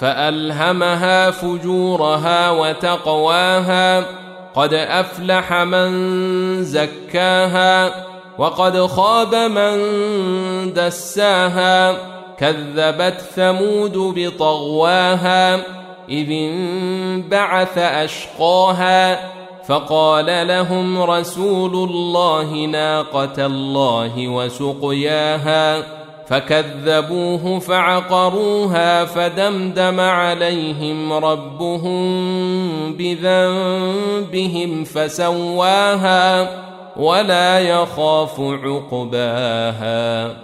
فألهمها فجورها وتقواها قد أفلح من زكاها وقد خاب من دساها كذبت ثمود بطغواها إذ انبعث أشقاها فقال لهم رسول الله ناقة الله وسقياها. فكذبوه فعقروها فدمدم عليهم ربهم بذنبهم فسواها ولا يخاف عقباها